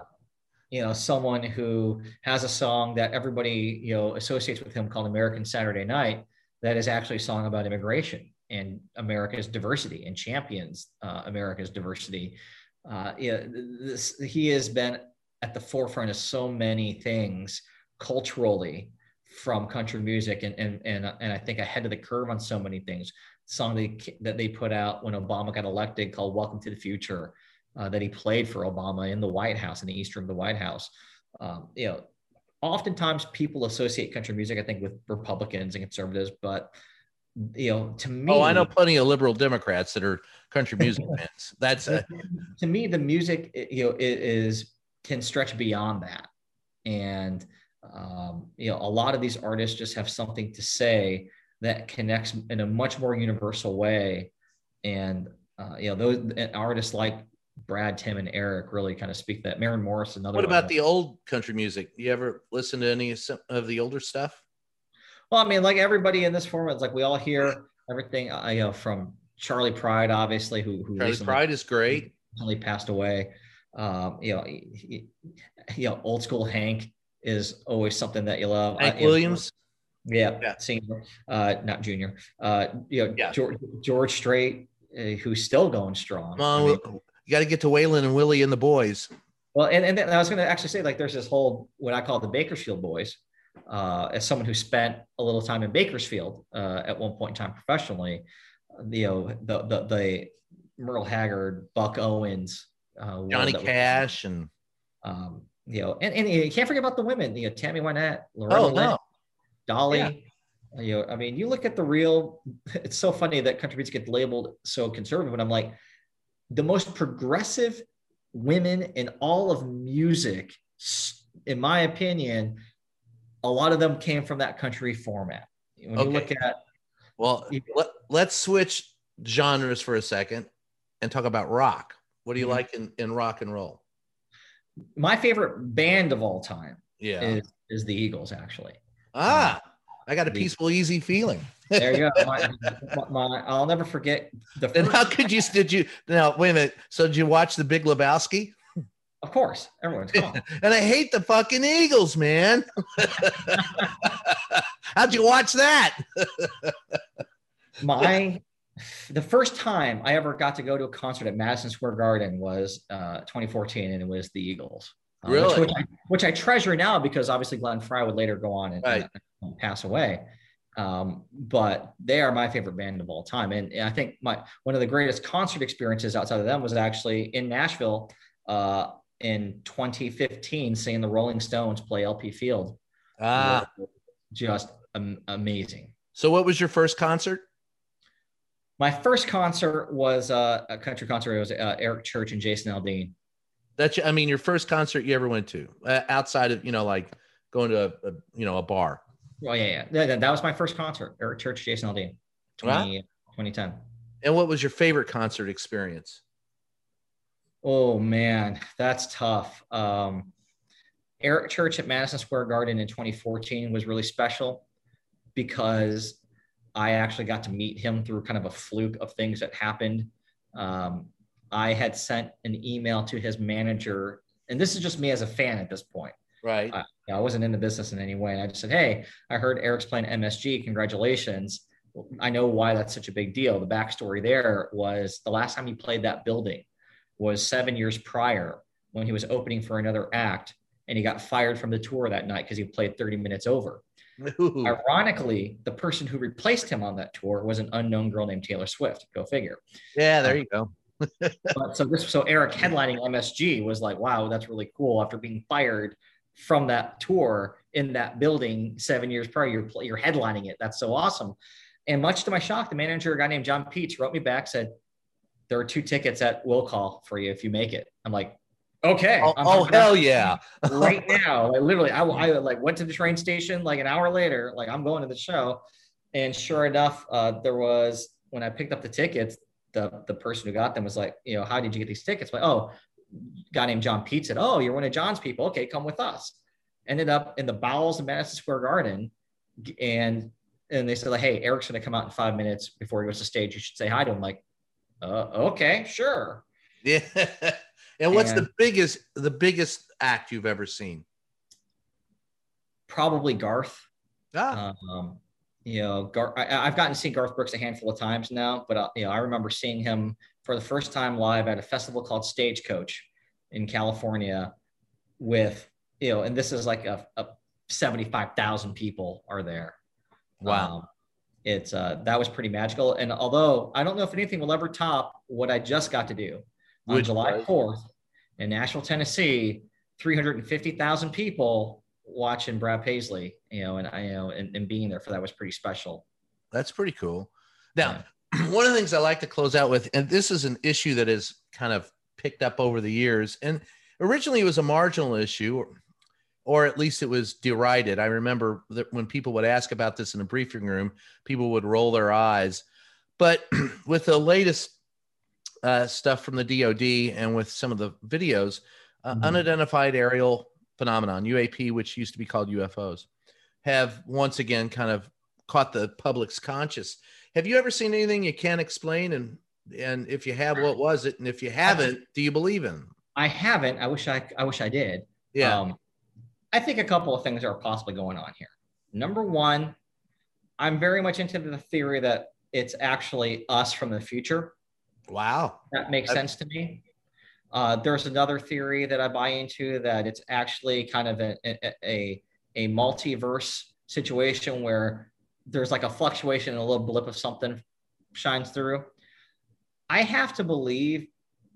you know, someone who has a song that everybody you know associates with him called American Saturday Night. That is actually a song about immigration and America's diversity and champions uh, America's diversity. Uh, yeah, this, he has been at the forefront of so many things culturally from country music and and and, and I think ahead of the curve on so many things. Song they, that they put out when Obama got elected called "Welcome to the Future." Uh, that he played for Obama in the White House, in the east room of the White House. Um, you know, oftentimes people associate country music, I think, with Republicans and conservatives, but you know, to me, Oh, I know plenty of liberal Democrats that are country music fans. That's uh, to me, the music, you know, is can stretch beyond that, and um, you know, a lot of these artists just have something to say that connects in a much more universal way, and uh, you know, those artists like Brad, Tim, and Eric really kind of speak that. Maren Morris, another. what one. about the old country music? You ever listen to any of the older stuff? Well, I mean, like everybody in this format, it's like we all hear everything, uh, you know, from Charley Pride, obviously, who who Charlie recently, Pride is great. recently passed away. Um, you know, he- you know, old school Hank is always something that you love. I- Hank you know, Williams. yeah, Yeah. senior, uh, not junior. Uh, you know, Yeah. George, George Strait, uh, who's still going strong. I mean, you got to get to Waylon and Willie and the boys. Well, and, and then I was going to actually say, like, there's this whole what I call the Bakersfield boys. Uh, as someone who spent a little time in Bakersfield uh, at one point in time professionally, you know, the the, the Merle Haggard, Buck Owens, uh, Johnny that was- Cash and um, you know, and, and you can't forget about the women. You know, Tammy Wynette, Loretta oh Lynn, no, Dolly. Yeah. You know, I mean, you look at the real. It's so funny that country music gets labeled so conservative, but I'm like, the most progressive women in all of music, in my opinion, a lot of them came from that country format. When you look at Well, You- let, let's switch genres for a second and talk about rock. What do you Mhm. like in, in rock and roll? my favorite band of all time Yeah. is, is the Eagles, actually. ah, I got a peaceful, easy feeling. There you go. My, my- I'll never forget the first, how could you? Did you? Now wait a minute. So did you watch the Big Lebowski? of course, everyone's on. And I hate the fucking Eagles, man. How'd you watch that? my the first time I ever got to go to a concert at Madison Square Garden was uh, 2014, and it was the Eagles. uh, which- Really? Which, I, which I treasure now because obviously Glenn Frey would later go on and, Right. and pass away. Um, but they are my favorite band of all time, and I think my one of the greatest concert experiences outside of them was actually in Nashville uh, in 2015, seeing the Rolling Stones play LP Field. Ah, just am- amazing. so what was your first concert? My first concert was uh, a country concert. It was uh, Eric Church and Jason Aldean. That's I mean your first concert you ever went to uh, outside of you know like going to a, a you know a bar. Oh yeah, yeah. That, that- was my first concert. Eric Church, Jason Aldean, 20, 2010. And what was your favorite concert experience? Oh man, that's tough. Um, Eric Church at Madison Square Garden in 2014 was really special because I actually got to meet him through kind of a fluke of things that happened. Um, I had sent an email to his manager, and this is just me as a fan at this point. Right. Uh, I, I wasn't in the business in any way. And I just said, Hey, I heard Eric's playing MSG. Congratulations. I know why that's such a big deal. The backstory there was the last time he played that building was seven years prior when he was opening for another act and he got fired from the tour that night because he played 30 minutes over. Ooh. Ironically, the person who replaced him on that tour was an unknown girl named Taylor Swift. Go figure. Yeah, there um, you go. But so this, so Eric headlining MSG was like, wow, that's really cool. After being fired from that tour in that building seven years prior, you're you're headlining it. That's so awesome. And much to my shock, the manager, a guy named John Peets, wrote me back, said, "There are two tickets at will call for you if you make it." I'm like, okay. Oh, oh hell yeah. right now. Like literally, I, I like went to the train station like an hour later. Like I'm going to the show, And sure enough, uh, there was when I picked up the tickets, the the person who got them was like, you know, how did you get these tickets? Like, oh, guy named John Peets said, oh, you're one of John's people. Okay, come with us. Ended up in the bowels of Madison Square Garden, and and they said like, hey, Eric's going to come out in five minutes before he goes to stage. You should say hi to him. Like, uh, okay, sure. Yeah. and what's And- the biggest the biggest act you've ever seen? Probably Garth. Ah, Um, you know, Gar- I, I've gotten to see Garth Brooks a handful of times now, but uh, you know, I remember seeing him for the first time live at a festival called Stagecoach in California, with you know, and this is like a, a seventy-five thousand people are there. wow. Um, it's uh, that was pretty magical, and although I don't know if anything will ever top what I just got to do on Which July was? fourth in Nashville, Tennessee, three hundred and fifty thousand people watching Brad Paisley, you know, and I you know, and, and being there for that was pretty special. That's pretty cool. Now, one of the things I like to close out with, and this is an issue that is kind of picked up over the years, and originally it was a marginal issue, or, or at least it was derided. I remember that when people would ask about this in a briefing room, people would roll their eyes. But with the latest uh, stuff from the DoD and with some of the videos, uh, Mhm. unidentified aerial phenomenon (UAP), which used to be called UFOs, have once again kind of caught the public's conscious. Have you ever seen anything you can't explain? And and if you have, what was it? And if you haven't, do you believe in? I haven't. I wish I I wish I did. Yeah. Um, I think a couple of things are possibly going on here. Number one, I'm very much into the theory that it's actually us from the future. wow. That makes sense to me. Uh, there's another theory that I buy into that it's actually kind of a, a, a, a multiverse situation where there's like a fluctuation and a little blip of something shines through. I have to believe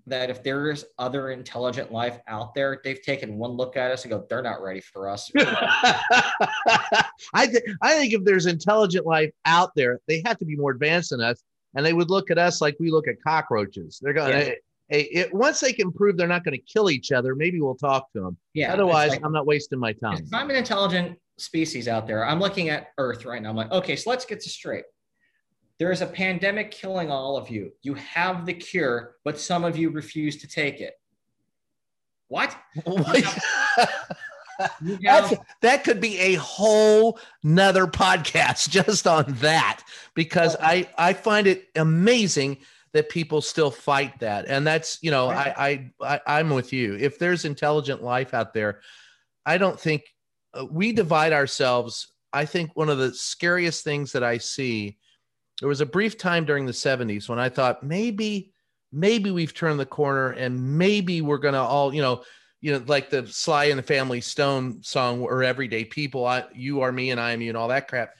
that if there's other intelligent life out there, they've taken one look at us and go, they're not ready for us. I th- I think if there's intelligent life out there, they have to be more advanced than us, and they would look at us like we look at cockroaches. They're going, Yeah. hey, hey, it, once they can prove they're not going to kill each other, maybe we'll talk to them. yeah. Otherwise, like- I'm not wasting my time. if I'm an intelligent species out there, I'm looking at Earth right now. I'm like, okay, so let's get this straight. There is a pandemic killing all of you. You have the cure, but some of you refuse to take it. What? You That's, that could be a whole nother podcast just on that because I I find it amazing that people still fight that and that's you know I, I I I'm with you if there's intelligent life out there I don't think Uh, we divide ourselves I think one of the scariest things that I see there was a brief time during the 70s when I thought maybe maybe we've turned the corner and maybe we're going to all you know you know, like the Sly and the Family Stone song or Everyday People, I, you are me and I am you and all that crap.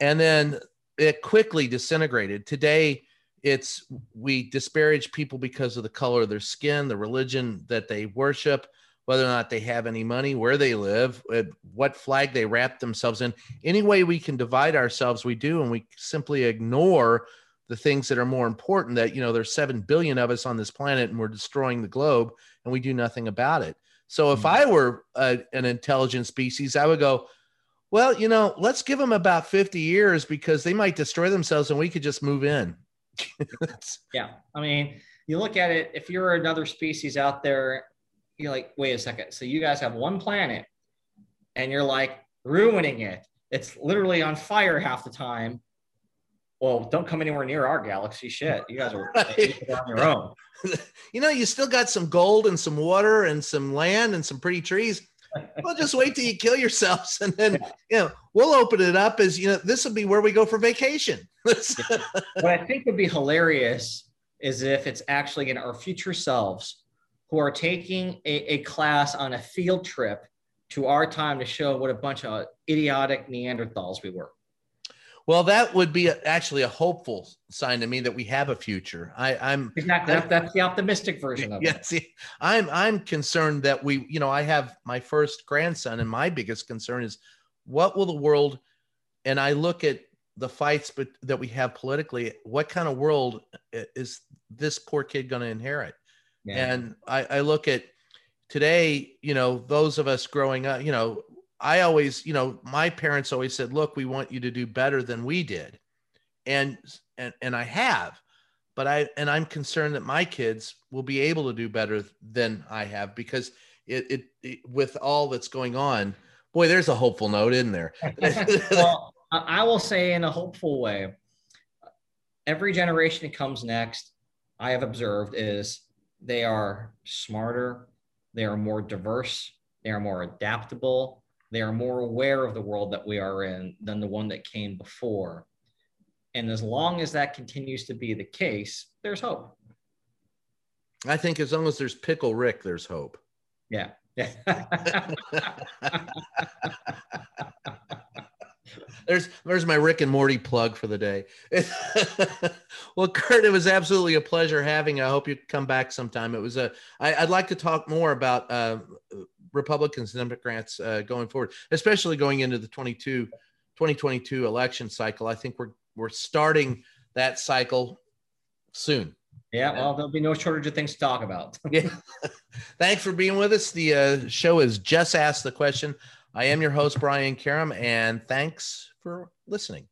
And then it quickly disintegrated. Today, it's we disparage people because of the color of their skin, the religion that they worship, whether or not they have any money, where they live, uh, what flag they wrap themselves in. Any way we can divide ourselves, we do, and we simply ignore the things that are more important that you know there's 7 billion of us on this planet and we're destroying the globe and we do nothing about it so if i were a, an intelligent species i would go well you know let's give them about 50 years because they might destroy themselves and we could just move in yeah. I mean, you look at it, if you're another species out there, you're like, wait a second. So you guys have one planet and you're like ruining it. It's literally on fire half the time. Well, don't come anywhere near our galaxy. Shit. You guys are Right. on your own. you know you still got some gold and some water and some land and some pretty trees well just wait till you kill yourselves and then you know we'll open it up as you know this will be where we go for vacation what I think would be hilarious is if it's actually in our future selves who are taking a, a class on a field trip to our time to show what a bunch of idiotic Neanderthals we were. well that would be actually a hopeful sign to me that we have a future i i'm Exactly. That, that's the optimistic version of it. yeah, see, I'm I'm concerned that we, you know, I have my first grandson, and my biggest concern is what will the world, and I look at the fights but that we have politically, what kind of world uh, is this poor kid going to inherit? Yeah. And I, I look at today, you know, those of us growing up, you know, I always, you know, my parents always said, "Look, we want you to do better than we did," and and and I have, but I and I'm concerned that my kids will be able to do better than I have because it, it, it with all that's going on. Boy, there's a hopeful note in there. well, I will say in a hopeful way, every generation that comes next, I have observed is they are smarter, they are more diverse, they are more adaptable, they are more aware of the world that we are in than the one that came before. And as long as that continues to be the case, there's hope. I think as long as there's Pickle Rick, there's hope. Yeah. Yeah. there's there's my Rick and Morty plug for the day. well, Kurt, it was absolutely a pleasure having. You. I hope you come back sometime. It was a. I, I'd like to talk more about uh, Republicans and Democrats uh, going forward, especially going into the 22, 2022 election cycle. I think we're we're starting that cycle soon. Yeah, well, there'll be no shortage of things to talk about. yeah. Thanks for being with us. The uh, show is Just Ask the Question. I am your host, Brian Karem, and thanks for listening.